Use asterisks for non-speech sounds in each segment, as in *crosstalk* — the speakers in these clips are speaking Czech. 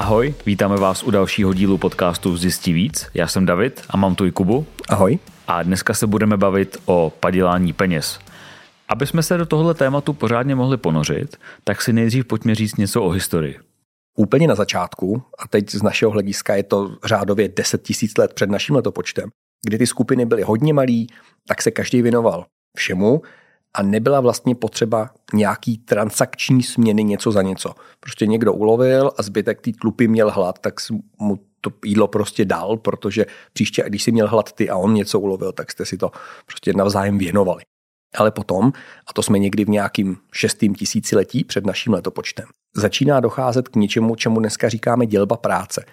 Ahoj, vítáme vás u dalšího dílu podcastu Zjistí víc. Já jsem David a mám tu i Kubu. Ahoj. A dneska se budeme bavit o padělání peněz. Aby jsme se do tohohle tématu pořádně mohli ponořit, tak si nejdřív pojďme říct něco o historii. Úplně na začátku, a teď z našeho hlediska je to řádově 10 tisíc let před naším letopočtem, kdy ty skupiny byly hodně malý, tak se každý věnoval všemu a nebyla vlastně potřeba nějaký transakční směny něco za něco. Prostě někdo ulovil a zbytek té tlupy měl hlad, tak mu to jídlo prostě dal, protože příště, když si měl hlad ty a on něco ulovil, tak jste si to prostě navzájem věnovali. Ale potom, a to jsme někdy v nějakým šestým tisíciletí před naším letopočtem, začíná docházet k něčemu, čemu dneska říkáme dělba práce.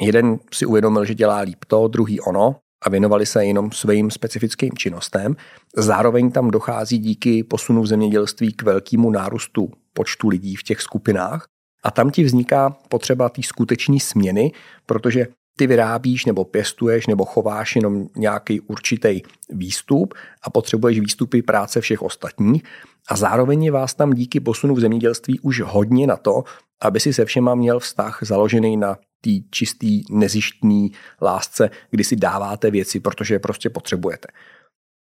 Jeden si uvědomil, že dělá líp to, druhý ono a věnovali se jenom svým specifickým činnostem. Zároveň tam dochází díky posunu v zemědělství k velkému nárůstu počtu lidí v těch skupinách a tam ti vzniká potřeba té skutečné směny, protože ty vyrábíš nebo pěstuješ nebo chováš jenom nějaký určitý výstup a potřebuješ výstupy práce všech ostatních a zároveň je vás tam díky posunu v zemědělství už hodně na to, aby si se všema měl vztah založený na té čistý, nezištní lásce, kdy si dáváte věci, protože je prostě potřebujete.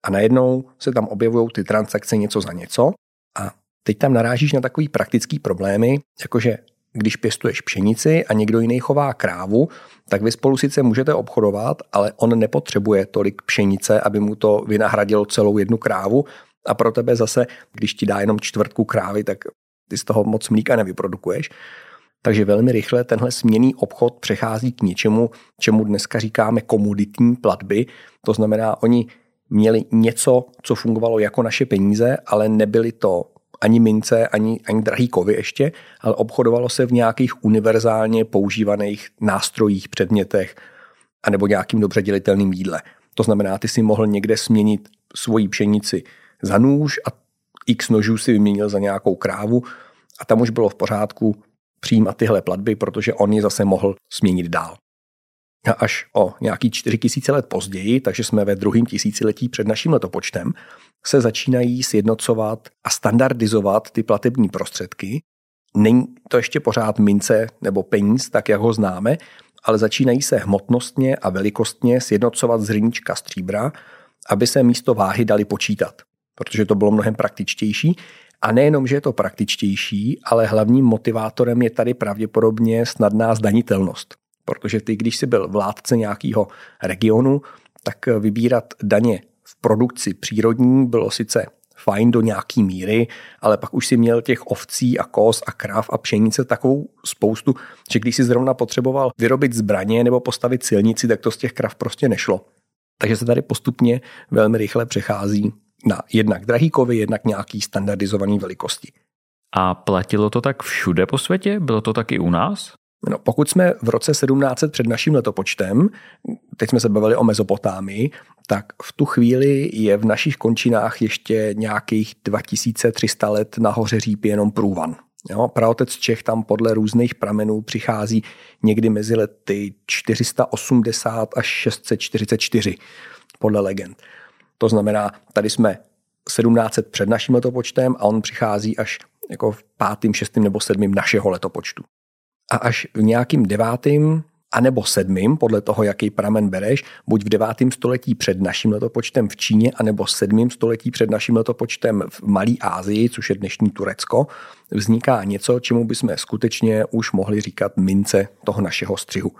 A najednou se tam objevují ty transakce něco za něco a teď tam narážíš na takový praktický problémy, jakože když pěstuješ pšenici a někdo jiný chová krávu, tak vy spolu sice můžete obchodovat, ale on nepotřebuje tolik pšenice, aby mu to vynahradilo celou jednu krávu a pro tebe zase, když ti dá jenom čtvrtku krávy, tak ty z toho moc mlíka nevyprodukuješ. Takže velmi rychle tenhle směný obchod přechází k něčemu, čemu dneska říkáme komoditní platby. To znamená, oni měli něco, co fungovalo jako naše peníze, ale nebyly to ani mince, ani, ani drahý kovy ještě, ale obchodovalo se v nějakých univerzálně používaných nástrojích, předmětech anebo nějakým dobře dělitelným jídle. To znamená, ty si mohl někde směnit svoji pšenici za nůž a x nožů si vyměnil za nějakou krávu a tam už bylo v pořádku přijímat tyhle platby, protože on je zase mohl směnit dál. A až o nějaký 4000 let později, takže jsme ve druhém tisíciletí před naším letopočtem, se začínají sjednocovat a standardizovat ty platební prostředky. Není to ještě pořád mince nebo peníz, tak jak ho známe, ale začínají se hmotnostně a velikostně sjednocovat zrníčka stříbra, aby se místo váhy dali počítat, protože to bylo mnohem praktičtější. A nejenom, že je to praktičtější, ale hlavním motivátorem je tady pravděpodobně snadná zdanitelnost. Protože ty, když jsi byl vládce nějakého regionu, tak vybírat daně v produkci přírodní bylo sice fajn do nějaký míry, ale pak už si měl těch ovcí a kos a krav a pšenice takovou spoustu, že když si zrovna potřeboval vyrobit zbraně nebo postavit silnici, tak to z těch krav prostě nešlo. Takže se tady postupně velmi rychle přechází na jednak drahý kovy, jednak nějaký standardizovaný velikosti. A platilo to tak všude po světě? Bylo to taky u nás? No, pokud jsme v roce 1700 před naším letopočtem, teď jsme se bavili o Mezopotámii, tak v tu chvíli je v našich končinách ještě nějakých 2300 let nahoře říp jenom průvan. Jo, praotec Čech tam podle různých pramenů přichází někdy mezi lety 480 až 644 podle legend. To znamená, tady jsme 1700 před naším letopočtem a on přichází až jako v pátým, šestým nebo sedmým našeho letopočtu a až v nějakým devátým anebo sedmým, podle toho, jaký pramen bereš, buď v devátém století před naším letopočtem v Číně, anebo sedmým století před naším letopočtem v Malé Ázii, což je dnešní Turecko, vzniká něco, čemu bychom skutečně už mohli říkat mince toho našeho střihu.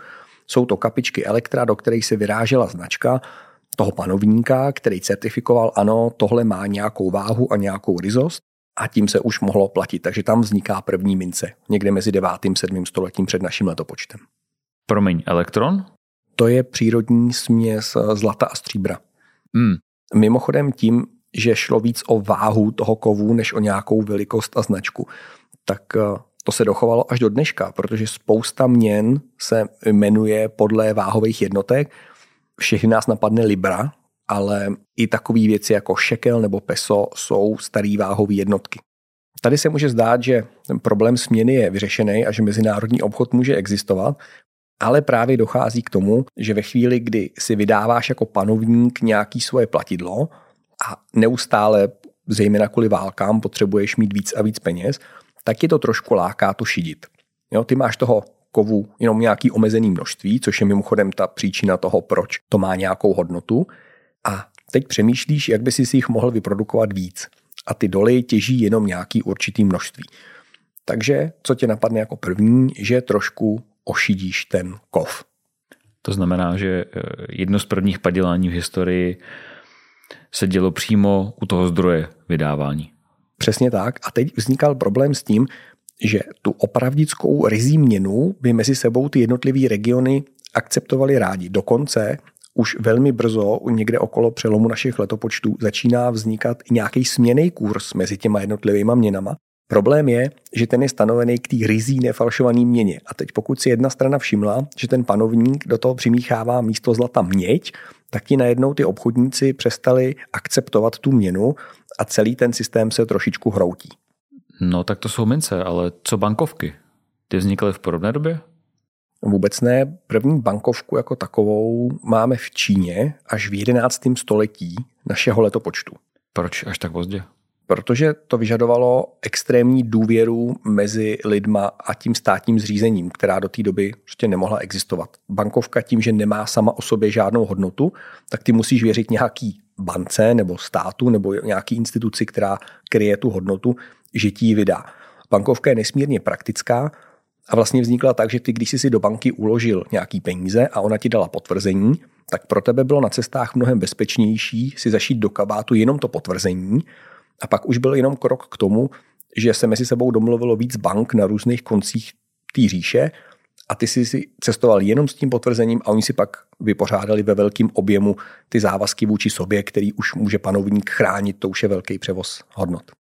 Jsou to kapičky elektra, do kterých se vyrážela značka toho panovníka, který certifikoval, ano, tohle má nějakou váhu a nějakou ryzost a tím se už mohlo platit. Takže tam vzniká první mince, někde mezi 9. a 7. stoletím před naším letopočtem. Promiň, elektron? To je přírodní směs zlata a stříbra. Hmm. Mimochodem tím, že šlo víc o váhu toho kovu, než o nějakou velikost a značku, tak eh, to se dochovalo až do dneška, protože spousta měn se jmenuje podle váhových jednotek. Všechny nás napadne Libra, ale i takové věci jako šekel nebo peso jsou starý váhové jednotky. Tady se může zdát, že ten problém směny je vyřešený a že mezinárodní obchod může existovat, ale právě dochází k tomu, že ve chvíli, kdy si vydáváš jako panovník nějaký svoje platidlo a neustále, zejména kvůli válkám, potřebuješ mít víc a víc peněz, tak ti to trošku láká to šidit. Jo, ty máš toho kovu jenom nějaký omezený množství, což je mimochodem ta příčina toho, proč to má nějakou hodnotu. A teď přemýšlíš, jak by si jich mohl vyprodukovat víc. A ty doly těží jenom nějaký určitý množství. Takže co tě napadne jako první, že trošku ošidíš ten kov. To znamená, že eh, jedno z prvních padělání v historii se dělo přímo u toho zdroje vydávání. Přesně tak. A teď vznikal problém s tím, že tu opravdickou rizí měnu by mezi sebou ty jednotlivé regiony akceptovali rádi. Dokonce už velmi brzo, někde okolo přelomu našich letopočtů, začíná vznikat nějaký směný kurz mezi těma jednotlivými měnama. Problém je, že ten je stanovený k té rizí nefalšovaný měně. A teď pokud si jedna strana všimla, že ten panovník do toho přimíchává místo zlata měď, tak ti najednou ty obchodníci přestali akceptovat tu měnu a celý ten systém se trošičku hroutí. No tak to jsou mince, ale co bankovky? Ty vznikly v podobné době? Vůbec ne. První bankovku jako takovou máme v Číně až v 11. století našeho letopočtu. Proč až tak pozdě? Protože to vyžadovalo extrémní důvěru mezi lidma a tím státním zřízením, která do té doby prostě nemohla existovat. Bankovka tím, že nemá sama o sobě žádnou hodnotu, tak ty musíš věřit nějaký bance nebo státu nebo nějaký instituci, která kryje tu hodnotu, že ti ji vydá. Bankovka je nesmírně praktická a vlastně vznikla tak, že ty, když jsi si do banky uložil nějaký peníze a ona ti dala potvrzení, tak pro tebe bylo na cestách mnohem bezpečnější si zašít do kabátu jenom to potvrzení a pak už byl jenom krok k tomu, že se mezi sebou domluvilo víc bank na různých koncích té říše a ty si cestoval jenom s tím potvrzením a oni si pak vypořádali ve velkém objemu ty závazky vůči sobě, který už může panovník chránit, to už je velký převoz hodnot.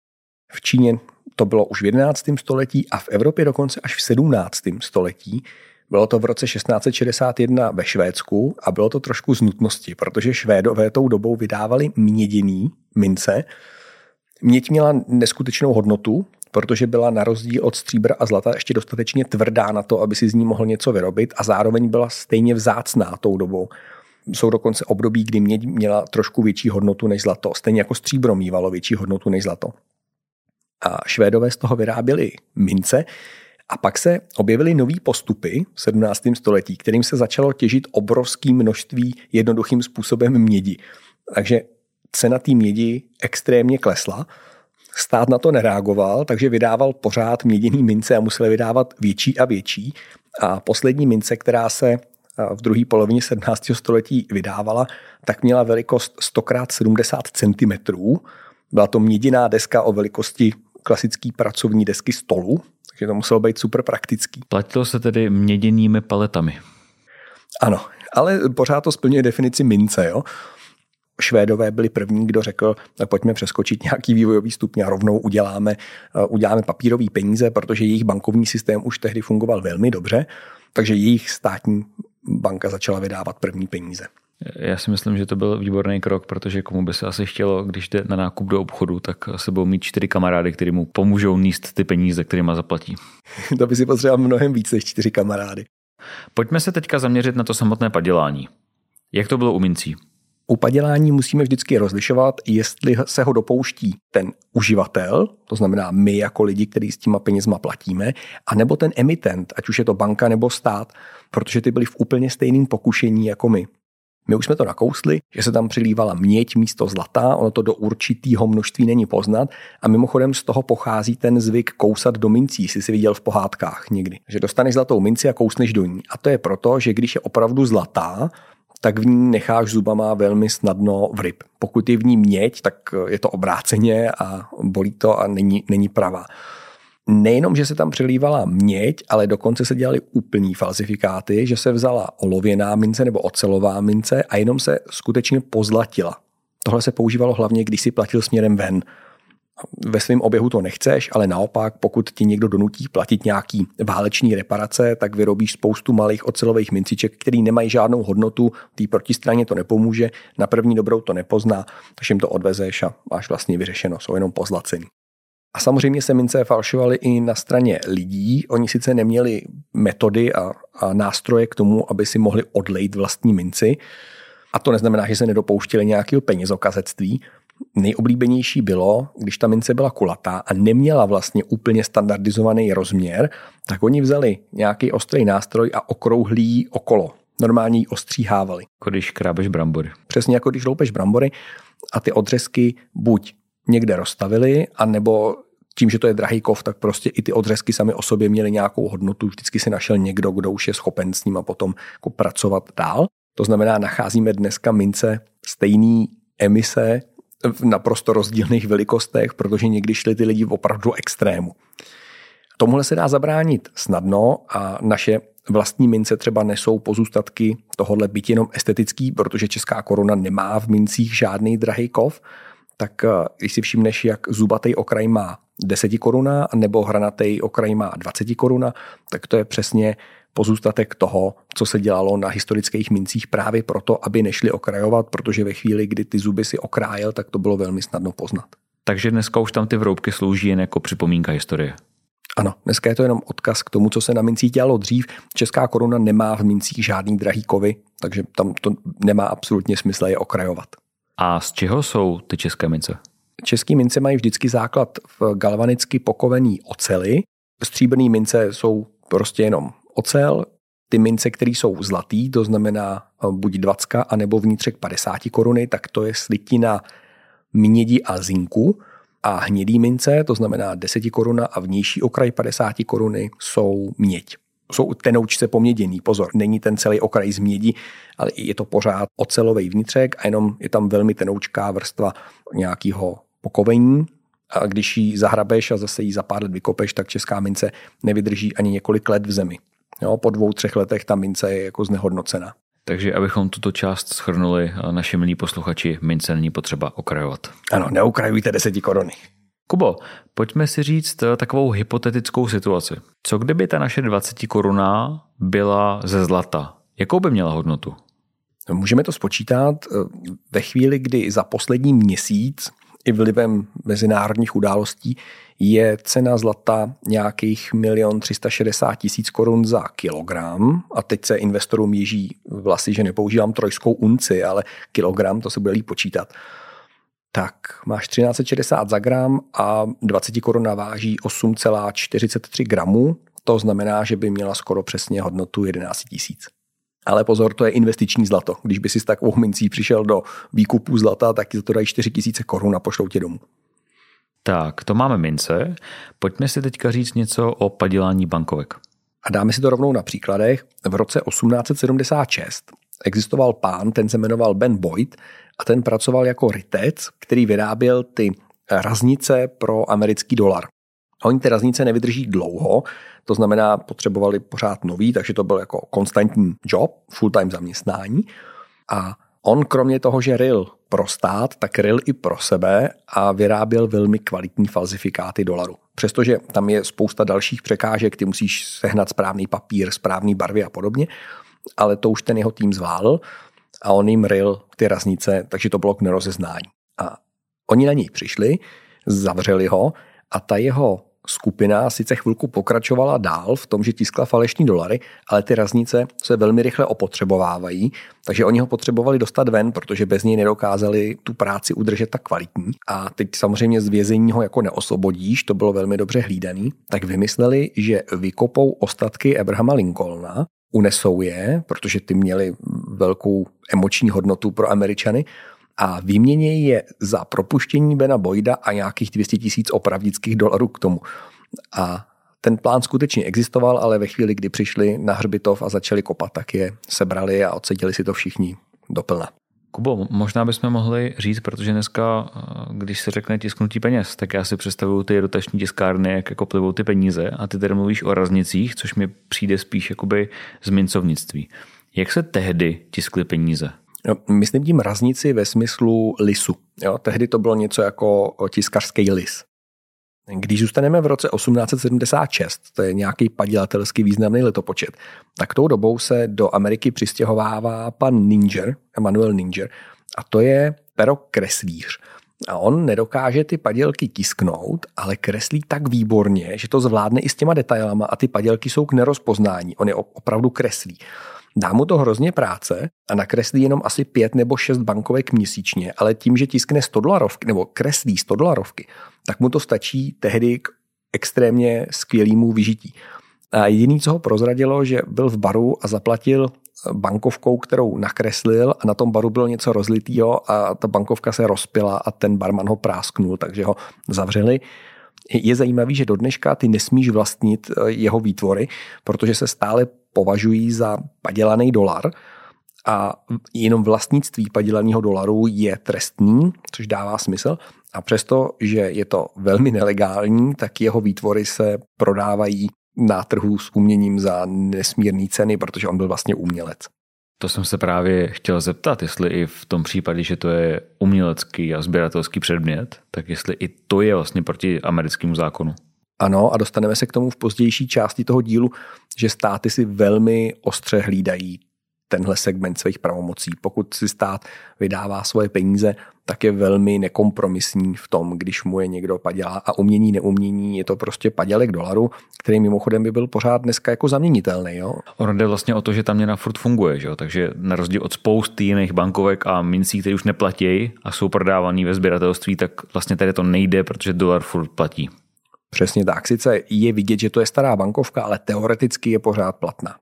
V Číně to bylo už v 11. století a v Evropě dokonce až v 17. století. Bylo to v roce 1661 ve Švédsku a bylo to trošku z nutnosti, protože Švédové tou dobou vydávali měděný mince. Měď měla neskutečnou hodnotu, protože byla na rozdíl od stříbra a zlata ještě dostatečně tvrdá na to, aby si z ní mohl něco vyrobit a zároveň byla stejně vzácná tou dobou. Jsou dokonce období, kdy měď měla trošku větší hodnotu než zlato, stejně jako stříbro mývalo větší hodnotu než zlato. A Švédové z toho vyráběli mince, a pak se objevily nové postupy v 17. století, kterým se začalo těžit obrovské množství jednoduchým způsobem mědi. Takže cena té mědi extrémně klesla. Stát na to nereagoval, takže vydával pořád měděný mince a museli vydávat větší a větší. A poslední mince, která se v druhé polovině 17. století vydávala, tak měla velikost 100 x 70 cm. Byla to měděná deska o velikosti klasické pracovní desky stolu, takže to muselo být super praktický. Platilo se tedy měděnými paletami. Ano, ale pořád to splňuje definici mince. Jo? Švédové byli první, kdo řekl, tak pojďme přeskočit nějaký vývojový stupň a rovnou uděláme, eh, uděláme papírový peníze, protože jejich bankovní systém už tehdy fungoval velmi dobře, takže jejich státní banka začala vydávat první peníze. Já si myslím, že to byl výborný krok, protože komu by se asi chtělo, když jde na nákup do obchodu, tak se budou mít čtyři kamarády, kteří mu pomůžou níst ty peníze, kterýma zaplatí. *laughs* to by si potřeboval mnohem více než čtyři kamarády. Pojďme se teďka zaměřit na to samotné padělání. Jak to bylo u mincí? U padělání musíme vždycky rozlišovat, jestli se ho dopouští ten uživatel, to znamená my jako lidi, kteří s těma penězma platíme, anebo ten emitent, ať už je to banka nebo stát, protože ty byli v úplně stejném pokušení jako my. My už jsme to nakousli, že se tam přilívala měď místo zlata, ono to do určitého množství není poznat a mimochodem z toho pochází ten zvyk kousat do mincí, jestli si viděl v pohádkách někdy. Že dostaneš zlatou minci a kousneš do ní. A to je proto, že když je opravdu zlatá, tak v ní necháš zubama velmi snadno v ryb. Pokud je v ní měď, tak je to obráceně a bolí to a není, není pravá nejenom, že se tam přelívala měď, ale dokonce se dělaly úplný falsifikáty, že se vzala olověná mince nebo ocelová mince a jenom se skutečně pozlatila. Tohle se používalo hlavně, když si platil směrem ven. Ve svém oběhu to nechceš, ale naopak, pokud ti někdo donutí platit nějaký váleční reparace, tak vyrobíš spoustu malých ocelových minciček, které nemají žádnou hodnotu, té protistraně to nepomůže, na první dobrou to nepozná, takže jim to odvezeš a máš vlastně vyřešeno, jsou jenom pozlacení. A samozřejmě se mince falšovaly i na straně lidí. Oni sice neměli metody a, a nástroje k tomu, aby si mohli odlejt vlastní minci. A to neznamená, že se nedopouštěli nějakého penězokazectví, Nejoblíbenější bylo, když ta mince byla kulatá a neměla vlastně úplně standardizovaný rozměr, tak oni vzali nějaký ostrý nástroj a okrouhlí okolo. Normálně ji ostříhávali. Jako když krábeš brambory. Přesně jako když loupeš brambory a ty odřezky buď někde rozstavili, anebo tím, že to je drahý kov, tak prostě i ty odřezky sami o sobě měly nějakou hodnotu. Vždycky si našel někdo, kdo už je schopen s ním a potom jako pracovat dál. To znamená, nacházíme dneska mince stejné emise v naprosto rozdílných velikostech, protože někdy šli ty lidi opravdu extrému. Tomuhle se dá zabránit snadno a naše vlastní mince třeba nesou pozůstatky tohohle byt jenom estetický, protože česká koruna nemá v mincích žádný drahý kov, tak eh, když si všimneš, jak zubatý okraj má 10 koruna nebo hranatý okraj má 20 koruna, tak to je přesně pozůstatek toho, co se dělalo na historických mincích právě proto, aby nešli okrajovat, protože ve chvíli, kdy ty zuby si okrájel, tak to bylo velmi snadno poznat. Takže dneska už tam ty vroubky slouží jen jako připomínka historie. Ano, dneska je to jenom odkaz k tomu, co se na mincích dělalo dřív. Česká koruna nemá v mincích žádný drahý kovy, takže tam to nemá absolutně smysl je okrajovat. A z čeho jsou ty české mince? České mince mají vždycky základ v galvanicky pokovený oceli. Stříbrné mince jsou prostě jenom ocel. Ty mince, které jsou zlatý, to znamená eh, buď 20 anebo vnitřek 50 koruny, tak to je slitina mědi a zinku. A hnědý mince, to znamená 10 koruna a vnější okraj 50 koruny jsou měď. Jsou tenoučce poměděný, pozor, není ten celý okraj z mědi, ale je to pořád ocelový vnitřek a jenom je tam velmi tenoučká vrstva nějakého pokovení, a když ji zahrabeš a zase ji za pár let vykopeš, tak česká mince nevydrží ani několik let v zemi. Jo, po dvou, třech letech ta mince je jako znehodnocena. Takže abychom tuto část schrnuli, naši milí posluchači, mince není potřeba okrajovat. Ano, neukrajujte deseti koruny. Kubo, pojďme si říct eh, takovou hypotetickou situaci. Co kdyby ta naše 20 koruna byla ze zlata? Jakou by měla hodnotu? Můžeme to spočítat eh, ve chvíli, kdy za poslední měsíc i vlivem mezinárodních událostí je cena zlata nějakých milion 360 tisíc korun za kilogram a teď se investorům jiží vlasy, že nepoužívám trojskou unci, ale kilogram, to se bude líp počítat. Tak máš 1360 za gram a 20 korun váží 8,43 gramů, to znamená, že by měla skoro přesně hodnotu 11 tisíc. Ale pozor, to je investiční zlato. Když by si s takovou mincí přišel do výkupu zlata, tak ti to dají 4 tisíce korun a pošlou tě domů. Tak, to máme mince. Pojďme si teďka říct něco o padělání bankovek. A dáme si to rovnou na příkladech. V roce 1876 existoval pán, ten se jmenoval Ben Boyd a ten pracoval jako rytec, který vyráběl ty raznice pro americký dolar. Oni ty raznice nevydrží dlouho, to znamená, potřebovali pořád nový, takže to byl jako konstantní job, full-time zaměstnání. A on kromě toho, že ryl pro stát, tak ryl i pro sebe a vyráběl velmi kvalitní falzifikáty dolaru. Přestože tam je spousta dalších překážek, ty musíš sehnat správný papír, správný barvy a podobně, ale to už ten jeho tým zvládl a on jim ryl ty raznice, takže to bylo k nerozeznání. A oni na něj přišli, zavřeli ho a ta jeho skupina sice chvilku pokračovala dál v tom, že tiskla falešní dolary, ale ty raznice se velmi rychle opotřebovávají, takže oni ho potřebovali dostat ven, protože bez něj nedokázali tu práci udržet tak kvalitní. A teď samozřejmě z vězení ho jako neosvobodíš, to bylo velmi dobře hlídaný, tak vymysleli, že vykopou ostatky Abrahama Lincolna, unesou je, protože ty měli velkou emoční hodnotu pro Američany, a výměně je za propuštění Bena Boyda a nějakých 200 tisíc opravdických dolarů k tomu. A ten plán skutečně existoval, ale ve chvíli, kdy přišli na hřbitov a začali kopat, tak je sebrali a odsedili si to všichni doplna. Kubo, možná bychom mohli říct, protože dneska, když se řekne tisknutí peněz, tak já si představuju ty rotační tiskárny, jak jako plivou ty peníze a ty tady mluvíš o raznicích, což mi přijde spíš jakoby z mincovnictví. Jak se tehdy tiskly peníze? No, myslím tím raznici ve smyslu lisu. Jo? Tehdy to bylo něco jako tiskařský lis. Když zůstaneme v roce 1876, to je nějaký padělatelsky významný letopočet, tak tou dobou se do Ameriky přistěhovává pan Ninger, Emanuel Ninger, a to je pero kreslíř. A on nedokáže ty padělky tisknout, ale kreslí tak výborně, že to zvládne i s těma detailama a ty padělky jsou k nerozpoznání. On je opravdu kreslí. Dá mu to hrozně práce a nakreslí jenom asi pět nebo šest bankovek měsíčně, ale tím, že tiskne 100 dolarovky nebo kreslí 100 dolarovky, tak mu to stačí tehdy k extrémně skvělému vyžití. A jediný, co ho prozradilo, že byl v baru a zaplatil bankovkou, kterou nakreslil a na tom baru bylo něco rozlitýho a ta bankovka se rozpila a ten barman ho prásknul, takže ho zavřeli. Je zajímavý, že do dneška ty nesmíš vlastnit eh, jeho výtvory, protože se stále považují za padělaný dolar a jenom vlastnictví padělaného dolaru je trestný, což dává smysl. A přesto, že je to velmi nelegální, tak jeho výtvory se prodávají na trhu s uměním za nesmírné ceny, protože on byl vlastně umělec. To jsem se právě chtěl zeptat, jestli i v tom případě, že to je umělecký a sběratelský předmět, tak jestli i to je vlastně proti americkému zákonu. Ano, a dostaneme se k tomu v pozdější části toho dílu, že státy si velmi ostře hlídají tenhle segment svých pravomocí. Pokud si stát vydává svoje peníze, tak je velmi nekompromisní v tom, když mu je někdo padělá a umění, neumění, je to prostě padělek dolaru, který mimochodem by byl pořád dneska jako zaměnitelný. Jo? Ono jde vlastně o to, že tam měna furt funguje, že jo? takže na rozdíl od spousty jiných bankovek a mincí, které už neplatí a jsou prodávaný ve sběratelství, tak vlastně tady to nejde, protože dolar furt platí. Přesně tak. Sice je vidět, že to je stará bankovka, ale teoreticky je pořád platná.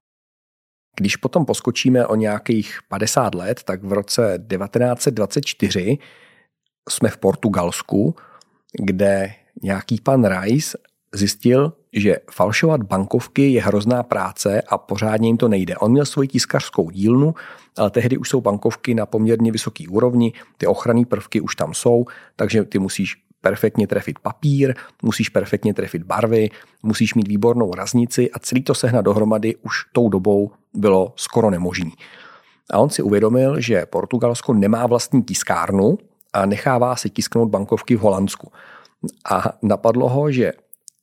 Když potom poskočíme o nějakých 50 let, tak v roce 1924 jsme v Portugalsku, kde nějaký pan Rice zjistil, že falšovat bankovky je hrozná práce a pořádně jim to nejde. On měl svoji tiskařskou dílnu, ale tehdy už jsou bankovky na poměrně vysoký úrovni, ty ochranné prvky už tam jsou, takže ty musíš perfektně trefit papír, musíš perfektně trefit barvy, musíš mít výbornou raznici a celý to sehnat dohromady už tou dobou bylo skoro nemožný. A on si uvědomil, že Portugalsko nemá vlastní tiskárnu a nechává si tisknout bankovky v Holandsku. A napadlo ho, že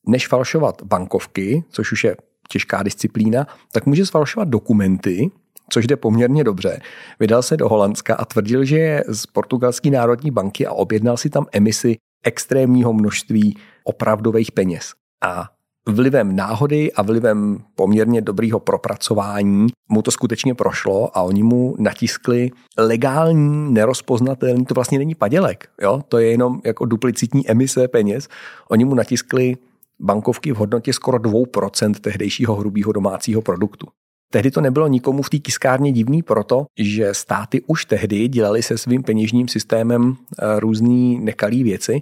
než falšovat bankovky, což už je těžká disciplína, tak může sfalšovat dokumenty, což jde poměrně dobře. Vydal se do Holandska a tvrdil, že je z portugalské národní banky a objednal si tam emisi extrémního množství opravdových peněz. A vlivem náhody a vlivem poměrně dobrýho propracování mu to skutečně prošlo a oni mu natiskli legální, nerozpoznatelný, to vlastně není padělek, jo? to je jenom jako duplicitní emise peněz. Oni mu natiskli bankovky v hodnotě skoro 2% tehdejšího hrubého domácího produktu. Tehdy to nebylo nikomu v té tiskárně divný proto, že státy už tehdy dělali se svým peněžním systémem eh, různé nekalé věci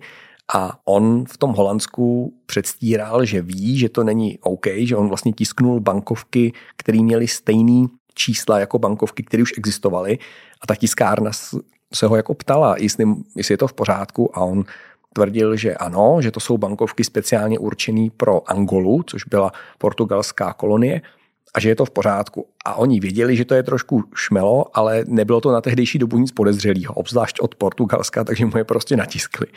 a on v tom Holandsku předstíral, že ví, že to není OK, že on vlastně tisknul bankovky, které měly stejný čísla jako bankovky, které už existovaly a ta tiskárna se ho jako ptala, jestli, jestli je to v pořádku a on tvrdil, že ano, že to jsou bankovky speciálně určené pro Angolu, což byla portugalská kolonie a že je to v pořádku. A oni věděli, že to je trošku šmelo, ale nebylo to na tehdejší dobu nic podezřelého, obzvlášť od Portugalska, takže mu je prostě natiskli.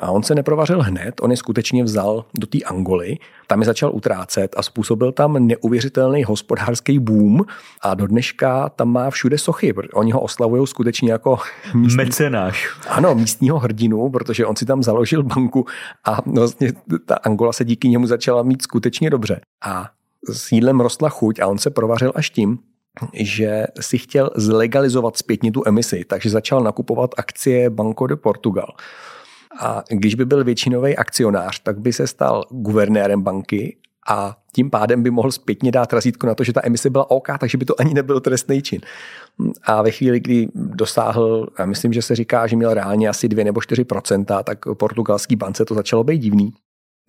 A on se neprovařil hned, on je skutečně vzal do té Angoly, tam je začal utrácet a způsobil tam neuvěřitelný hospodářský boom a do dneška tam má všude sochy. Oni ho oslavují skutečně jako *laughs* místní, mecenáš. Ano, místního hrdinu, protože on si tam založil banku a vlastně ta Angola se díky němu začala mít skutečně dobře. A s jídlem rostla chuť a on se provařil až tím, že si chtěl zlegalizovat zpětně tu emisi, takže začal nakupovat akcie Banco de Portugal. A když by byl většinový akcionář, tak by se stal guvernérem banky a tím pádem by mohl zpětně dát razítko na to, že ta emise byla OK, takže by to ani nebyl trestný čin. A ve chvíli, kdy dosáhl, já myslím, že se říká, že měl reálně asi 2 nebo 4% tak portugalský bance to začalo být divný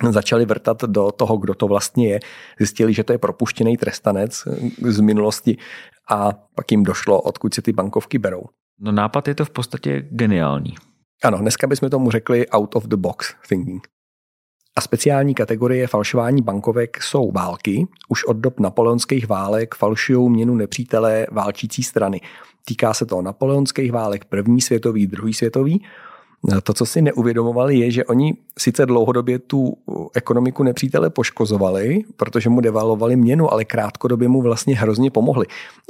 začali vrtat do toho, kdo to vlastně je. Zjistili, že to je propuštěný trestanec z minulosti a pak jim došlo, odkud se ty bankovky berou. No nápad je to v podstatě geniální. Ano, dneska bychom tomu řekli out of the box thinking. A speciální kategorie falšování bankovek jsou války. Už od dob napoleonských válek falšují měnu nepřítele válčící strany. Týká se to napoleonských válek první světový, druhý světový to, co si neuvědomovali, je, že oni sice dlouhodobě tu ekonomiku nepřítele poškozovali, protože mu devalovali měnu, ale krátkodobě mu vlastně hrozně pomohli.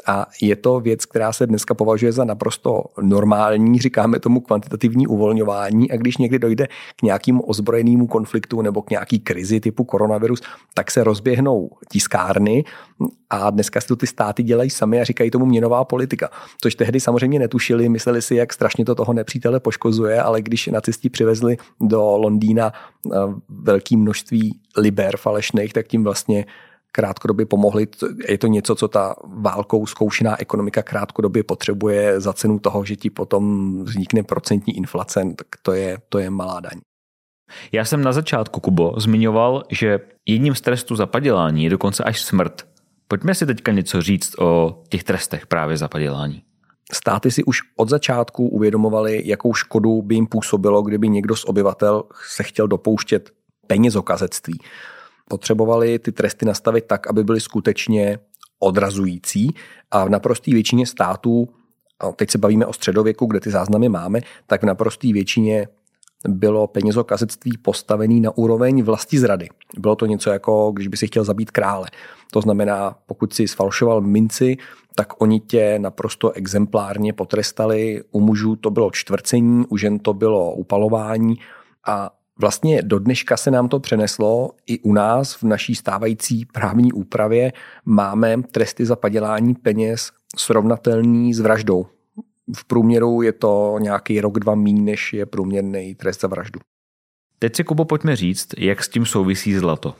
A je to věc, která se dneska považuje za naprosto normální, říkáme tomu kvantitativní uvolňování a když někdy dojde k nějakému ozbrojenému konfliktu nebo k nějaký krizi typu koronavirus, tak se rozběhnou tiskárny a dneska si to ty státy dělají sami a říkají tomu měnová politika. Což tehdy samozřejmě netušili, mysleli si, jak strašně to toho nepřítele poškozuje, ale když nacisti přivezli do Londýna eh, velké množství liber falešných, tak tím vlastně krátkodobě pomohli. Je to něco, co ta válkou zkoušená ekonomika krátkodobě potřebuje za cenu toho, že ti potom vznikne procentní inflace, tak to je, to je malá daň. Já jsem na začátku, Kubo, zmiňoval, že jedním z trestů za padělání je dokonce až smrt. Pojďme si teďka něco říct o těch trestech právě za padělání. Státy si už od začátku uvědomovali, jakou škodu by jim působilo, kdyby někdo z obyvatel se chtěl dopouštět penězokazectví. Potřebovali ty tresty nastavit tak, aby byly skutečně odrazující a v naprosté většině států, a teď se bavíme o středověku, kde ty záznamy máme, tak v naprosté většině bylo penězokazectví postavený na úroveň vlasti zrady. Bylo to něco jako, když by si chtěl zabít krále. To znamená, pokud si sfalšoval minci, tak oni tě naprosto exemplárně potrestali. U mužů to bylo čtvrcení, u žen to bylo upalování a Vlastně do dneška se nám to přeneslo i u nás v naší stávající právní úpravě máme tresty za padělání peněz srovnatelný s vraždou. V průměru je to nějaký rok, dva míň, než je průměrný trest za vraždu. Teď si, Kubo, pojďme říct, jak s tím souvisí zlato.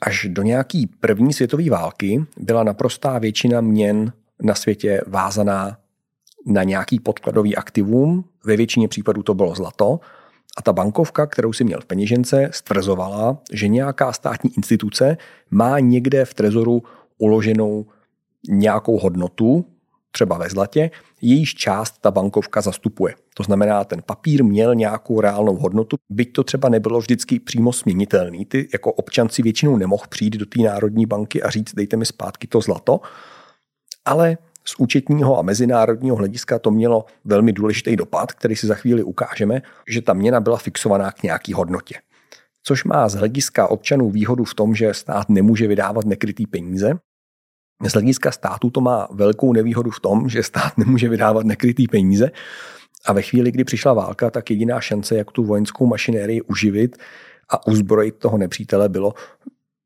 Až do nějaký první světové války byla naprostá většina měn na světě vázaná na nějaký podkladový aktivum. Ve většině případů to bylo zlato. A ta bankovka, kterou si měl v peněžence, stvrzovala, že nějaká státní instituce má někde v trezoru uloženou nějakou hodnotu, třeba ve zlatě, jejíž část ta bankovka zastupuje. To znamená, ten papír měl nějakou reálnou hodnotu, byť to třeba nebylo vždycky přímo směnitelný. Ty jako občan si většinou nemohl přijít do té národní banky a říct, dejte mi zpátky to zlato, ale z účetního a mezinárodního hlediska to mělo velmi důležitý dopad, který si za chvíli ukážeme, že ta měna byla fixovaná k nějaký hodnotě. Což má z hlediska občanů výhodu v tom, že stát nemůže vydávat nekrytý peníze, z hlediska státu to má velkou nevýhodu v tom, že stát *laughs* nemůže vydávat nekrytý peníze a ve chvíli, kdy přišla válka, tak jediná šance, jak tu vojenskou mašinérii uživit a uzbrojit toho nepřítele, bylo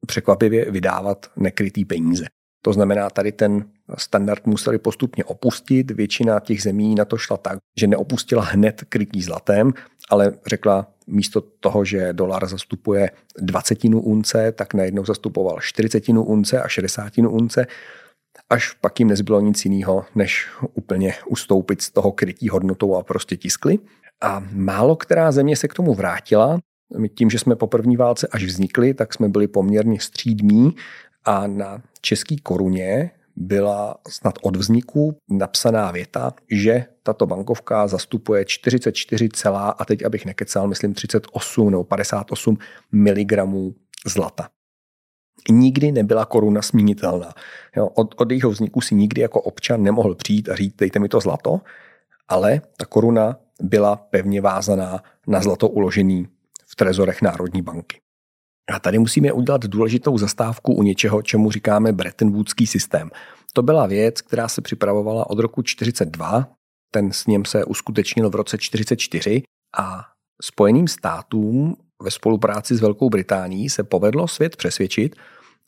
překvapivě vydávat nekrytý peníze. To znamená, tady ten standard museli postupně opustit. Většina těch zemí na to šla tak, že neopustila hned krytý zlatem, ale řekla místo toho, že dolar zastupuje dvacetinu unce, tak najednou zastupoval čtyřicetinu unce a šedesátinu unce, až pak jim nezbylo nic jiného, než úplně ustoupit z toho krytí hodnotou a prostě tiskli. A málo která země se k tomu vrátila. My tím, že jsme po první válce až vznikli, tak jsme byli poměrně střídní a na české koruně byla snad od vzniku napsaná věta, že tato bankovka zastupuje 44, a teď abych nekecal, myslím 38 nebo 58 mg zlata. Nikdy nebyla koruna směnitelná. Jo, od, od jejího vzniku si nikdy jako občan nemohl přijít a říct, dejte mi to zlato, ale ta koruna byla pevně vázaná na zlato uložený v trezorech Národní banky. A tady musíme udělat důležitou zastávku u něčeho, čemu říkáme Bretton Woodský systém. To byla věc, která se připravovala od roku 42, ten s něm se uskutečnil v roce 44 a Spojeným státům ve spolupráci s Velkou Británií se povedlo svět přesvědčit,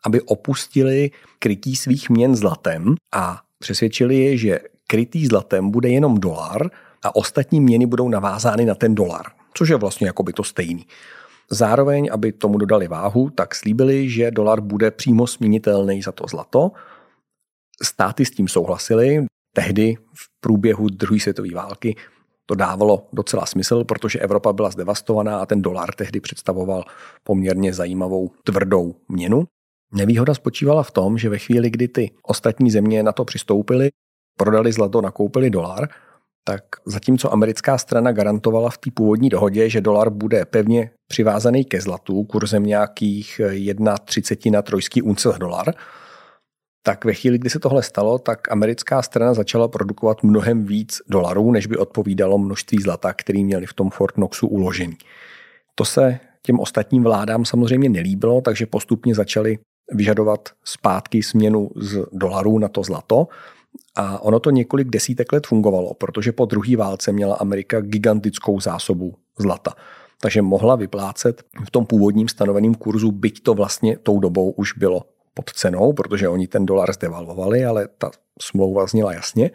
aby opustili krytí svých měn zlatem a přesvědčili je, že krytý zlatem bude jenom dolar a ostatní měny budou navázány na ten dolar, což je vlastně jako by to stejný. Zároveň, aby tomu dodali váhu, tak slíbili, že dolar bude přímo směnitelný za to zlato. Státy s tím souhlasili. Tehdy v průběhu druhé světové války to dávalo docela smysl, protože Evropa byla zdevastovaná a ten dolar tehdy představoval poměrně zajímavou tvrdou měnu. Nevýhoda spočívala v tom, že ve chvíli, kdy ty ostatní země na to přistoupily, prodali zlato, nakoupili dolar, tak zatímco americká strana garantovala v té původní dohodě, že dolar bude pevně přivázaný ke zlatu kurzem nějakých 1,30 trojský unce dolar, tak ve chvíli, kdy se tohle stalo, tak americká strana začala produkovat mnohem víc dolarů, než by odpovídalo množství zlata, který měli v tom Fort Knoxu uložený. To se těm ostatním vládám samozřejmě nelíbilo, takže postupně začali vyžadovat zpátky směnu z dolarů na to zlato a ono to několik desítek let fungovalo, protože po druhé válce měla Amerika gigantickou zásobu zlata. Takže mohla vyplácet v tom původním stanoveném kurzu, byť to vlastně tou dobou už bylo pod cenou, protože oni ten dolar zdevalvovali, ale ta smlouva zněla jasně.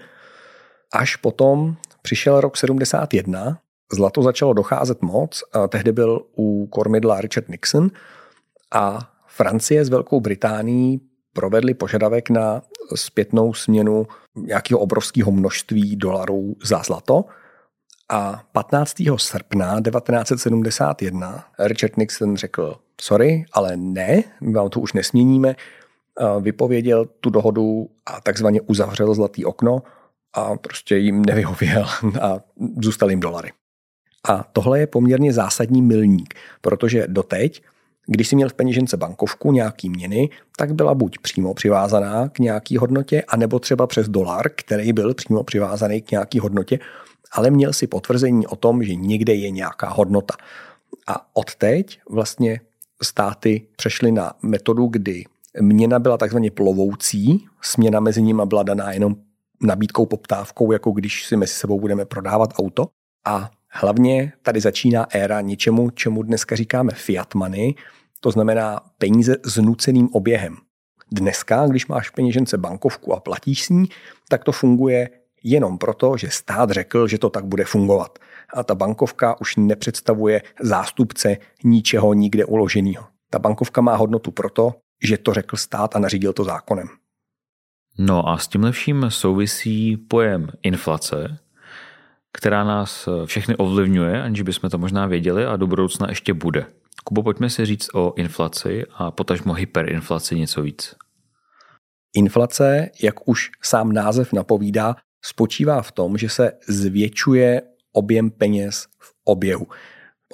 Až potom přišel rok 71, zlato začalo docházet moc, a tehdy byl u kormidla Richard Nixon a Francie s Velkou Británií provedli požadavek na zpětnou směnu nějakého obrovského množství dolarů za zlato. A 15. srpna 1971 Richard Nixon řekl, sorry, ale ne, my vám to už nesměníme, vypověděl tu dohodu a takzvaně uzavřel zlatý okno a prostě jim nevyhověl *laughs* a zůstal jim dolary. A tohle je poměrně zásadní milník, protože doteď když si měl v peněžence bankovku nějaký měny, tak byla buď přímo přivázaná k nějaký hodnotě, anebo třeba přes dolar, který byl přímo přivázaný k nějaký hodnotě, ale měl si potvrzení o tom, že někde je nějaká hodnota. A odteď vlastně státy přešly na metodu, kdy měna byla takzvaně plovoucí, směna mezi nimi byla daná jenom nabídkou, poptávkou, jako když si mezi sebou budeme prodávat auto. A hlavně tady začíná éra něčemu, čemu dneska říkáme fiat money, to znamená peníze s nuceným oběhem. Dneska, když máš peněžence bankovku a platíš s ní, tak to funguje jenom proto, že stát řekl, že to tak bude fungovat. A ta bankovka už nepředstavuje zástupce ničeho nikde uloženého. Ta bankovka má hodnotu proto, že to řekl stát a nařídil to zákonem. No a s tím vším souvisí pojem inflace, která nás všechny ovlivňuje, aniž bychom to možná věděli a do budoucna ještě bude. Kubo, pojďme si říct o inflaci a potažmo hyperinflaci něco víc. Inflace, jak už sám název napovídá, spočívá v tom, že se zvětšuje objem peněz v oběhu.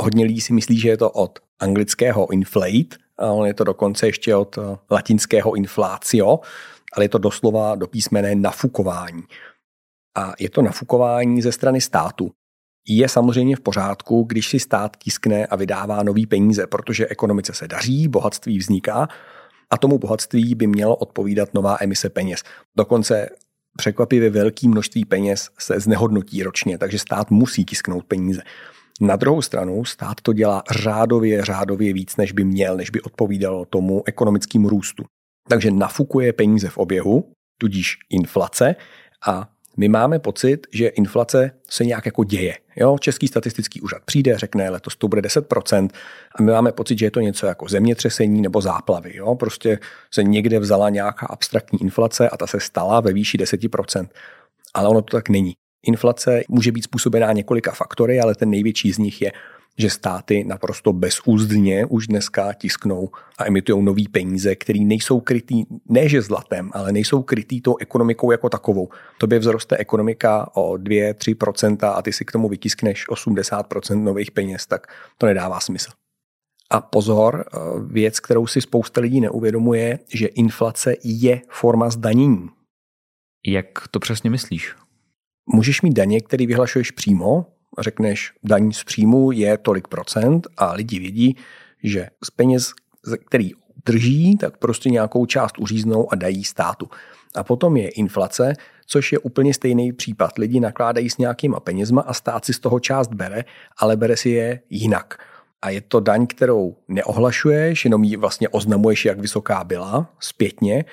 Hodně lidí si myslí, že je to od anglického inflate, a on je to dokonce ještě od eh, latinského inflácio, ale je to doslova do písmene nafukování. A je to nafukování ze strany státu je samozřejmě v pořádku, když si stát tiskne a vydává nový peníze, protože ekonomice se daří, bohatství vzniká a tomu bohatství by mělo odpovídat nová emise peněz. Dokonce překvapivě velké množství peněz se znehodnotí ročně, takže stát musí tisknout peníze. Na druhou stranu stát to dělá řádově, řádově víc, než by měl, než by odpovídalo tomu ekonomickému růstu. Takže nafukuje peníze v oběhu, tudíž inflace a my máme pocit, že inflace se nějak jako děje. Jo? Český statistický úřad přijde, řekne, letos to bude 10% a my máme pocit, že je to něco jako zemětřesení nebo záplavy. Jo? Prostě se někde vzala nějaká abstraktní inflace a ta se stala ve výši 10%. Ale ono to tak není. Inflace může být způsobená několika faktory, ale ten největší z nich je že státy naprosto bezúzdně už dneska tisknou a emitují nový peníze, které nejsou krytý ne že zlatem, ale nejsou krytý tou ekonomikou jako takovou. Tobě vzroste ekonomika o 2-3% a ty si k tomu vytiskneš 80% nových peněz, tak to nedává smysl. A pozor, eh, věc, kterou si spousta lidí neuvědomuje, že inflace je forma zdanění. Jak to přesně myslíš? Můžeš mít daně, které vyhlašuješ přímo, řekneš, daň z příjmu je tolik procent a lidi vědí, že z peněz, který drží, tak prostě nějakou část uříznou a dají státu. A potom je inflace, což je úplně stejný případ. Lidi nakládají s nějakýma penězma a stát si z toho část bere, ale bere si je jinak. A je to daň, kterou neohlašuješ, jenom ji vlastně oznamuješ, jak vysoká byla zpětně,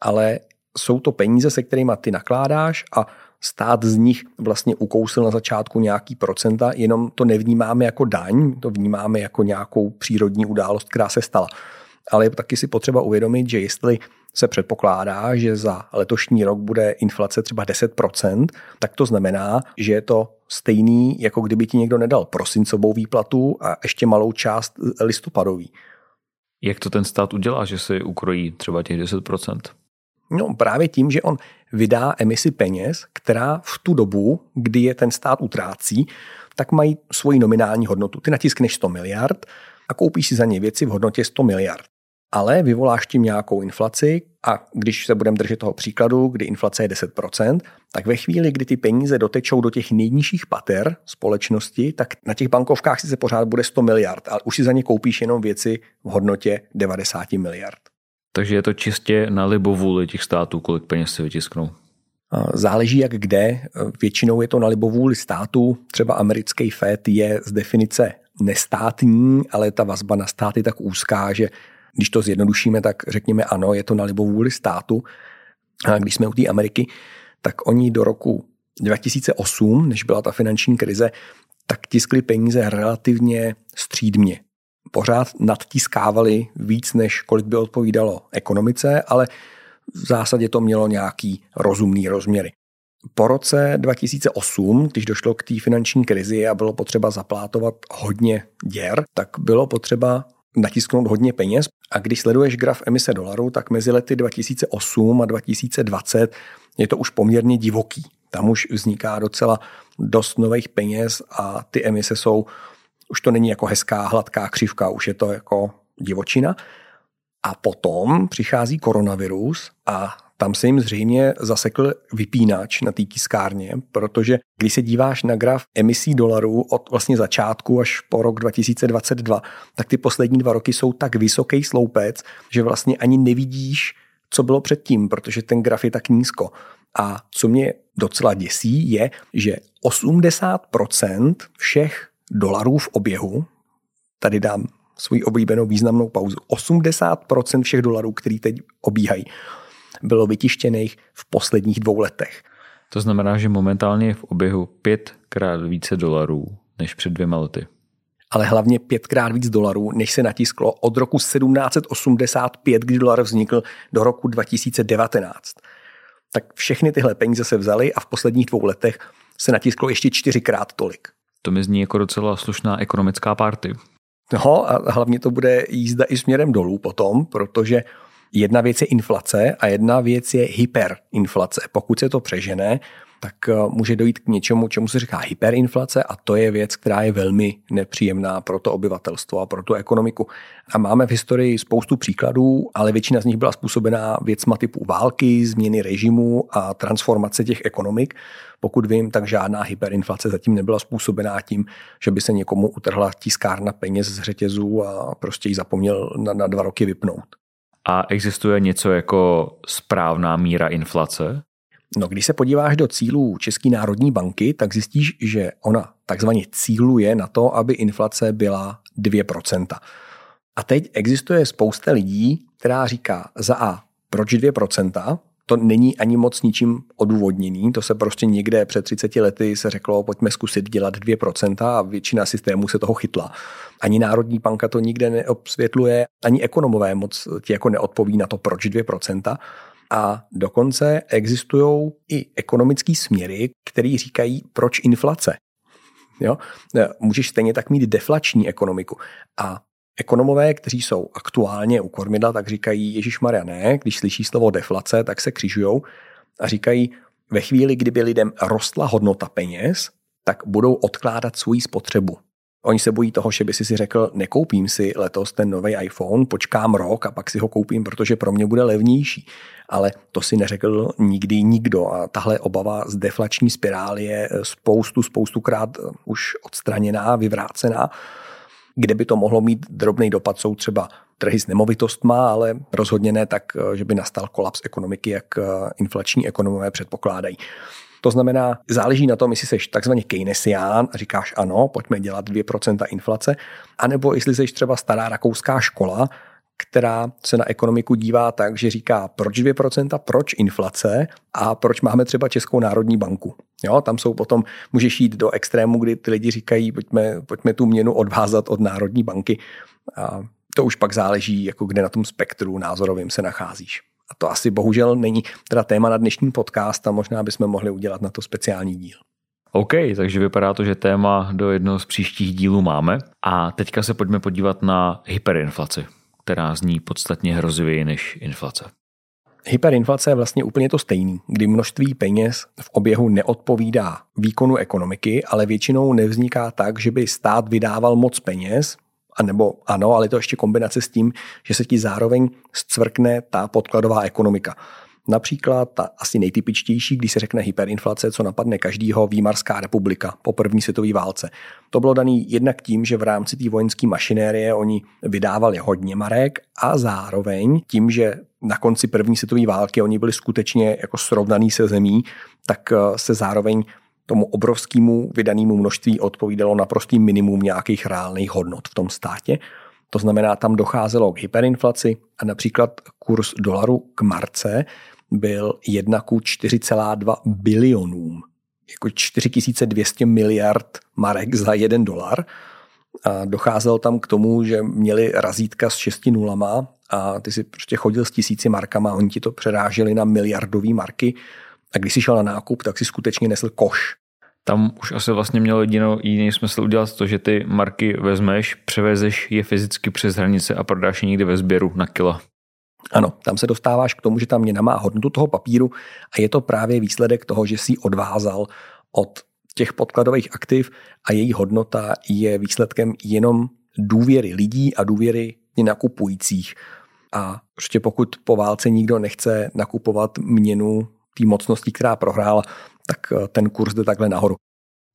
ale jsou to peníze, se kterými ty nakládáš a stát z nich vlastně ukousil na začátku nějaký procenta, jenom to nevnímáme jako daň, to vnímáme jako nějakou přírodní událost, která se stala. Ale je taky si potřeba uvědomit, že jestli se předpokládá, že za letošní rok bude inflace třeba 10%, tak to znamená, že je to stejný, jako kdyby ti někdo nedal prosincovou výplatu a ještě malou část listopadový. Jak to ten stát udělá, že si ukrojí třeba těch 10%? No právě tím, že on vydá emisi peněz, která v tu dobu, kdy je ten stát utrácí, tak mají svoji nominální hodnotu. Ty natiskneš 100 miliard a koupíš si za ně věci v hodnotě 100 miliard. Ale vyvoláš tím nějakou inflaci a když se budeme držet toho příkladu, kdy inflace je 10%, tak ve chvíli, kdy ty peníze dotečou do těch nejnižších pater společnosti, tak na těch bankovkách si se pořád bude 100 miliard, ale už si za ně koupíš jenom věci v hodnotě 90 miliard. Takže je to čistě na libovůli těch států, kolik peněz si vytisknou. Záleží jak kde. Většinou je to na libovůli států. Třeba americký FED je z definice nestátní, ale ta vazba na státy tak úzká, že Když to zjednodušíme, tak řekněme ano, je to na libovůli státu. A když jsme u té Ameriky, tak oni do roku 2008, než byla ta finanční krize, tak tiskli peníze relativně střídmě. Pořád nadtiskávali víc, než kolik by odpovídalo ekonomice, ale v zásadě to mělo nějaký rozumný rozměry. Po roce 2008, když došlo k té finanční krizi a bylo potřeba zaplátovat hodně děr, tak bylo potřeba natisknout hodně peněz. A když sleduješ graf emise dolarů, tak mezi lety 2008 a 2020 je to už poměrně divoký. Tam už vzniká docela dost nových peněz a ty emise jsou, už to není jako hezká, hladká křivka, už je to jako divočina. A potom přichází koronavirus a tam se jim zřejmě zasekl vypínač na té tiskárně, protože když se díváš na graf emisí dolarů od vlastně začátku až po rok 2022, tak ty poslední dva roky jsou tak vysoký sloupec, že vlastně ani nevidíš, co bylo předtím, protože ten graf je tak nízko. A co mě docela děsí, je, že 80% všech dolarů v oběhu, tady dám svou oblíbenou významnou pauzu, 80% všech dolarů, který teď obíhají, bylo vytištěných v posledních dvou letech. To znamená, že momentálně je v oběhu pětkrát více dolarů než před dvěma lety. Ale hlavně pětkrát víc dolarů, než se natisklo od roku 1785, kdy dolar vznikl, do roku 2019. Tak všechny tyhle peníze se vzaly a v posledních dvou letech se natisklo ještě čtyřikrát tolik. To mi zní jako docela slušná ekonomická party. No a hlavně to bude jízda i směrem dolů potom, protože Jedna věc je inflace a jedna věc je hyperinflace. Pokud se to přežene, tak eh, může dojít k něčemu, čemu se říká hyperinflace a to je věc, která je velmi nepříjemná pro to obyvatelstvo a pro tu ekonomiku. A máme v historii spoustu příkladů, ale většina z nich byla způsobená věcma typu války, změny režimu a transformace těch ekonomik. Pokud vím, tak žádná hyperinflace zatím nebyla způsobená tím, že by se někomu utrhla tiskárna peněz z řetězů a prostě ji zapomněl na, na dva roky vypnout. A existuje něco jako správná míra inflace? No, když se podíváš do cílů České národní banky, tak zjistíš, že ona takzvaně cíluje na to, aby inflace byla 2%. A teď existuje spousta lidí, která říká za A, proč 2%? To není ani moc ničím odůvodněný. To se prostě někde před 30 lety se řeklo, pojďme zkusit dělat 2% a většina systémů se toho chytla. Ani Národní banka to nikde neobsvětluje, ani ekonomové moc ti jako neodpoví na to, proč 2%. A dokonce existují i ekonomické směry, které říkají, proč inflace. Jo? Můžeš stejně tak mít deflační ekonomiku. A Ekonomové, kteří jsou aktuálně u kormidla, tak říkají, Ježíš Maria ne, když slyší slovo deflace, tak se křižují a říkají, ve chvíli, kdyby lidem rostla hodnota peněz, tak budou odkládat svou spotřebu. Oni se bojí toho, že by si si řekl, nekoupím si letos ten nový iPhone, počkám rok a pak si ho koupím, protože pro mě bude levnější. Ale to si neřekl nikdy nikdo a tahle obava z deflační spirály je spoustu, spoustukrát už odstraněná, vyvrácená kde by to mohlo mít drobný dopad, jsou třeba trhy s nemovitostma, ale rozhodně ne tak, že by nastal kolaps ekonomiky, jak eh, inflační ekonomové předpokládají. To znamená, záleží na tom, jestli jsi takzvaně Keynesián a říkáš ano, pojďme dělat 2% inflace, anebo jestli jsi třeba stará rakouská škola, která se na ekonomiku dívá tak, že říká, proč 2%, proč inflace a proč máme třeba Českou národní banku. Jo, tam jsou potom, můžeš jít do extrému, kdy ty lidi říkají, pojďme, pojďme tu měnu odvázat od národní banky. A to už pak záleží, jako kde na tom spektru názorovým se nacházíš. A to asi bohužel není teda téma na dnešní podcast a možná bychom mohli udělat na to speciální díl. OK, takže vypadá to, že téma do jednoho z příštích dílů máme. A teďka se pojďme podívat na hyperinflaci která zní podstatně hrozivěji než inflace. Hyperinflace je vlastně úplně to stejný, kdy množství peněz v oběhu neodpovídá výkonu ekonomiky, ale většinou nevzniká tak, že by stát vydával moc peněz, a nebo ano, ale to ještě kombinace s tím, že se ti zároveň zcvrkne ta podkladová ekonomika. Například ta asi nejtypičtější, když se řekne hyperinflace, co napadne každýho, Výmarská republika po první světové válce. To bylo dané jednak tím, že v rámci té vojenské mašinérie oni vydávali hodně marek a zároveň tím, že na konci první světové války oni byli skutečně jako srovnaný se zemí, tak eh, se zároveň tomu obrovskému vydanému množství odpovídalo naprostý minimum nějakých reálných hodnot v tom státě. To znamená, tam docházelo k hyperinflaci a například kurz dolaru k marce byl 1 ku 4,2 bilionům. Jako 4200 miliard marek za jeden dolar. A docházelo tam k tomu, že měli razítka s šesti nulama a ty si prostě chodil s tisíci markama, oni ti to přeráželi na miliardové marky a když jsi šel na nákup, tak si skutečně nesl koš. Tam už asi vlastně mělo jedinou, jediný smysl udělat to, že ty marky vezmeš, převezeš je fyzicky přes hranice a prodáš je někde ve sběru na kilo. Ano, tam se dostáváš k tomu, že ta měna má hodnotu toho papíru a je to právě výsledek toho, že si odvázal od těch podkladových aktiv a její hodnota je výsledkem jenom důvěry lidí a důvěry nakupujících. A prostě pokud po válce nikdo nechce nakupovat měnu té mocnosti, která prohrála, tak eh, ten kurz jde takhle nahoru.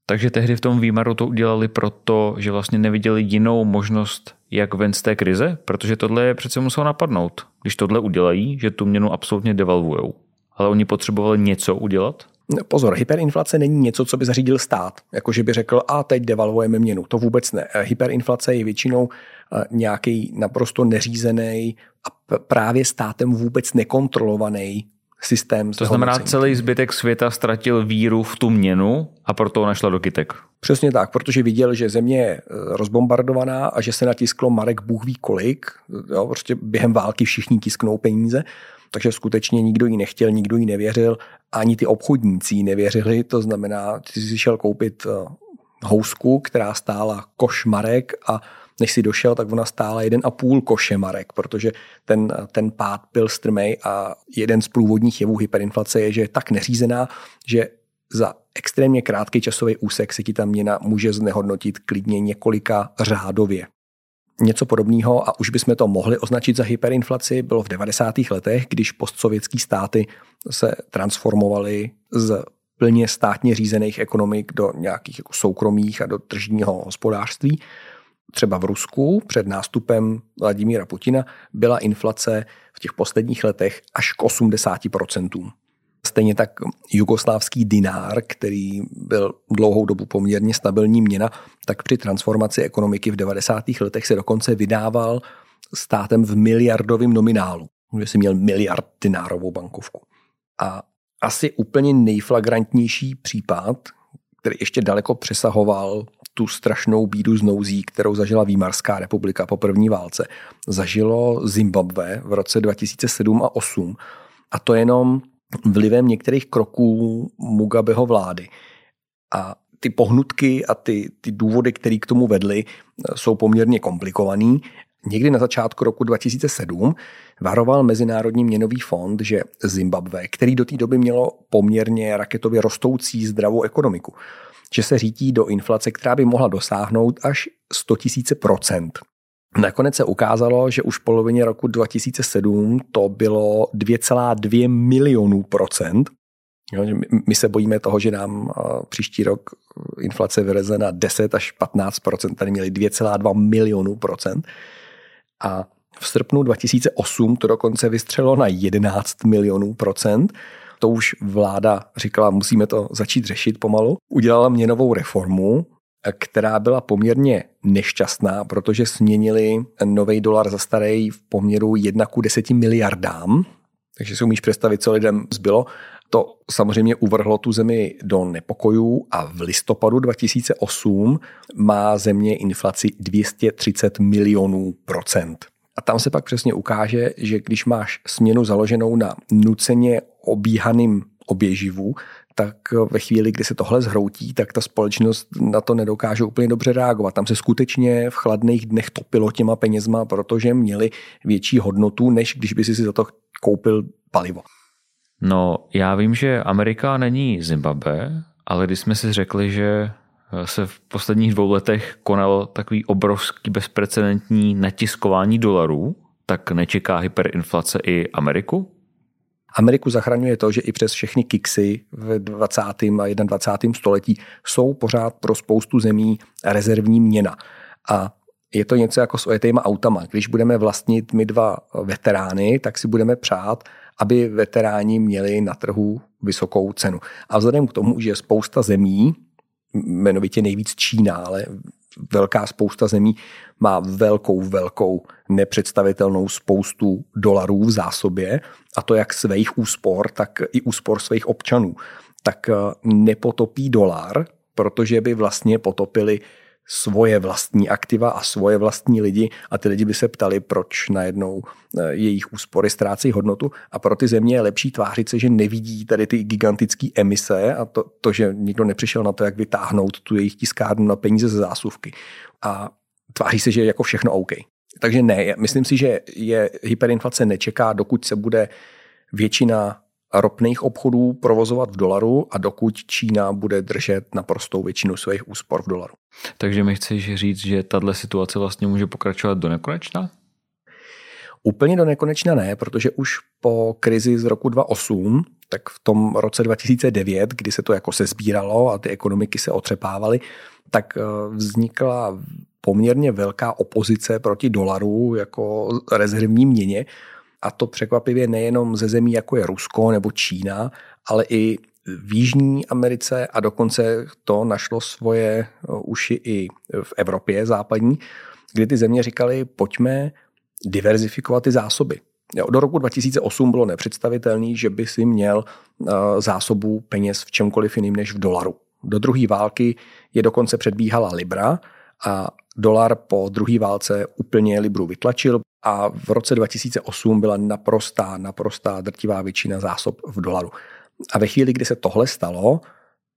Takže tehdy v tom výmaru to udělali proto, že vlastně neviděli jinou možnost, jak ven z té krize, protože tohle je přece muselo napadnout. Když tohle udělají, že tu měnu absolutně devalvujou. Ale oni potřebovali něco udělat? Pozor, hyperinflace není něco, co by zařídil stát. Jakože by řekl, a teď devalvujeme měnu. To vůbec ne. Eh, hyperinflace je většinou eh, nějaký naprosto neřízený a právě státem vůbec nekontrolovaný systém. To znamená, celý zbytek světa ztratil víru v tu měnu a proto našla do kytek. Přesně tak, protože viděl, že země je eh, rozbombardovaná a že se natisklo Marek Bůh ví kolik. Jo, prostě během války všichni tisknou peníze, takže skutečně nikdo ji nechtěl, nikdo ji nevěřil, ani ty obchodníci ji nevěřili, to znamená, ty jsi šel koupit eh, housku, která stála koš Marek a než si došel, tak ona stála jeden a půl koše marek, protože ten, ten pád byl strmej a jeden z průvodních jevů hyperinflace je, že je tak neřízená, že za extrémně krátký časový úsek se ti ta měna může znehodnotit klidně několika řádově. Něco podobného, a už bychom to mohli označit za hyperinflaci, bylo v 90. letech, když postsovětské státy se transformovaly z plně státně řízených ekonomik do nějakých jako soukromých a do tržního hospodářství třeba v Rusku před nástupem Vladimíra Putina byla inflace v těch posledních letech až k 80%. Stejně tak jugoslávský dinár, který byl dlouhou dobu poměrně stabilní měna, tak při transformaci ekonomiky v 90. letech se dokonce vydával státem v miliardovém nominálu, že si měl miliard dinárovou bankovku. A asi úplně nejflagrantnější případ, který ještě daleko přesahoval tu strašnou bídu z nouzí, kterou zažila Výmarská republika po první válce, zažilo Zimbabwe v roce 2007 a 2008. A to jenom vlivem některých kroků Mugabeho vlády. A ty pohnutky a ty, ty důvody, které k tomu vedly, jsou poměrně komplikovaný. Někdy na začátku roku 2007 varoval Mezinárodní měnový fond, že Zimbabwe, který do té doby mělo poměrně raketově rostoucí zdravou ekonomiku, že se řítí do inflace, která by mohla dosáhnout až 100 000 procent. Nakonec se ukázalo, že už v polovině roku 2007 to bylo 2,2 milionů procent. My se bojíme toho, že nám příští rok inflace vyleze na 10 až 15 tady měli 2,2 milionů procent. A v srpnu 2008 to dokonce vystřelo na 11 milionů procent to už vláda říkala, musíme to začít řešit pomalu. Udělala měnovou reformu, která byla poměrně nešťastná, protože směnili nový dolar za starý v poměru 1 ku 10 miliardám. Takže si umíš představit, co lidem zbylo. To samozřejmě uvrhlo tu zemi do nepokojů a v listopadu 2008 má země inflaci 230 milionů procent. A tam se pak přesně ukáže, že když máš směnu založenou na nuceně obíhaným oběživu, tak ve chvíli, kdy se tohle zhroutí, tak ta společnost na to nedokáže úplně dobře reagovat. Tam se skutečně v chladných dnech topilo těma penězma, protože měli větší hodnotu, než když by si za to koupil palivo. No, já vím, že Amerika není Zimbabwe, ale když jsme si řekli, že se v posledních dvou letech konal takový obrovský bezprecedentní natiskování dolarů, tak nečeká hyperinflace i Ameriku? Ameriku zachraňuje to, že i přes všechny kiksy v 20. a 21. století jsou pořád pro spoustu zemí rezervní měna. A je to něco jako s ojetýma autama. Když budeme vlastnit my dva veterány, tak si budeme přát, aby veteráni měli na trhu vysokou cenu. A vzhledem k tomu, že spousta zemí, jmenovitě nejvíc Čína, ale velká spousta zemí má velkou, velkou nepředstavitelnou spoustu dolarů v zásobě a to jak svých úspor, tak i úspor svých občanů. Tak eh, nepotopí dolar, protože by vlastně potopili svoje vlastní aktiva a svoje vlastní lidi a ty lidi by se ptali, proč najednou eh, jejich úspory ztrácí hodnotu a pro ty země je lepší tvářit se, že nevidí tady ty gigantické emise a to, to, že nikdo nepřišel na to, jak vytáhnout tu jejich tiskárnu na peníze ze zásuvky. A tváří se, že je jako všechno OK. Takže ne, myslím si, že je hyperinflace nečeká, dokud se bude většina ropných obchodů provozovat v dolaru a dokud Čína bude držet naprostou většinu svých úspor v dolaru. Takže mi chceš říct, že tahle situace vlastně může pokračovat do nekonečna? Úplně do nekonečna ne, protože už po krizi z roku 2008, tak v tom roce 2009, kdy se to jako se sbíralo a ty ekonomiky se otřepávaly, tak eh, vznikla poměrně velká opozice proti dolaru jako rezervní měně a to překvapivě nejenom ze zemí, jako je Rusko nebo Čína, ale i v Jižní Americe a dokonce to našlo svoje uh, uši i v Evropě západní, kdy ty země říkali, pojďme diverzifikovat ty zásoby. Do roku 2008 bylo nepředstavitelné, že by si měl uh, zásobu peněz v čemkoliv jiným než v dolaru. Do druhé války je dokonce předbíhala Libra a dolar po druhé válce úplně Libru vytlačil, a v roce 2008 byla naprostá, naprostá drtivá většina zásob v dolaru. A ve chvíli, kdy se tohle stalo,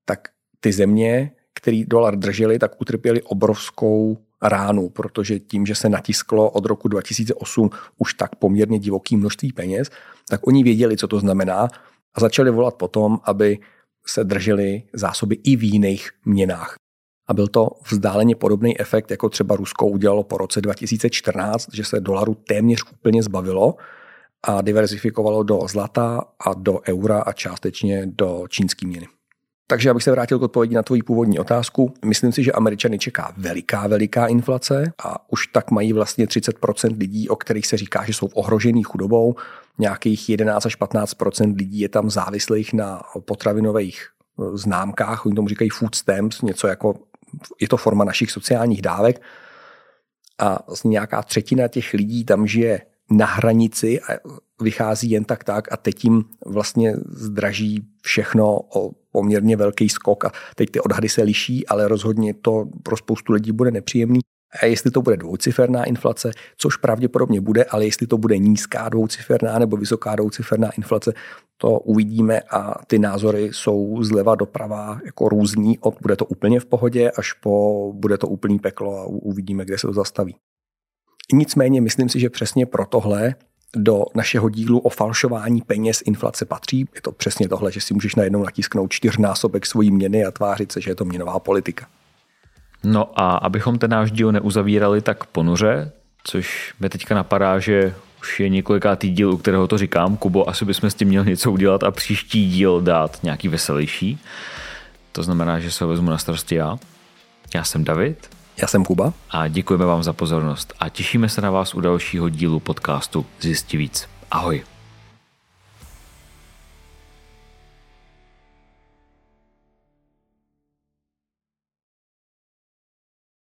tak ty země, který dolar drželi, tak utrpěli obrovskou ránu, protože tím, že se natisklo od roku 2008 už tak poměrně divoký množství peněz, tak oni věděli, co to znamená a začali volat potom, aby se drželi zásoby i v jiných měnách. A byl to vzdáleně podobný efekt, jako třeba Rusko udělalo po roce 2014, že se dolaru téměř úplně zbavilo a diverzifikovalo do zlata a do eura a částečně do čínské měny. Takže abych se vrátil k odpovědi na tvoji původní otázku, myslím si, že Američany čeká veliká, veliká inflace a už tak mají vlastně 30% lidí, o kterých se říká, že jsou ohrožený chudobou. Nějakých 11 až 15% lidí je tam závislých na potravinových známkách, oni tomu říkají food stamps, něco jako je to forma našich sociálních dávek a vlastně nějaká třetina těch lidí tam žije na hranici a vychází jen tak tak a teď jim vlastně zdraží všechno o poměrně velký skok a teď ty odhady se liší, ale rozhodně to pro spoustu lidí bude nepříjemný. A jestli to bude dvouciferná inflace, což pravděpodobně bude, ale jestli to bude nízká dvouciferná nebo vysoká dvouciferná inflace, to uvidíme a ty názory jsou zleva doprava jako různý, od bude to úplně v pohodě až po bude to úplný peklo a uvidíme, kde se to zastaví. Nicméně myslím si, že přesně pro tohle do našeho dílu o falšování peněz inflace patří. Je to přesně tohle, že si můžeš najednou natisknout čtyřnásobek svojí měny a tvářit se, že je to měnová politika. No a abychom ten náš díl neuzavírali tak ponuře, což mě teďka napadá, že už je několikátý díl, u kterého to říkám. Kubo, asi bychom s tím měli něco udělat a příští díl dát nějaký veselější. To znamená, že se ho vezmu na starosti já. Já jsem David. Já jsem Kuba. A děkujeme vám za pozornost a těšíme se na vás u dalšího dílu podcastu Zjistí víc. Ahoj.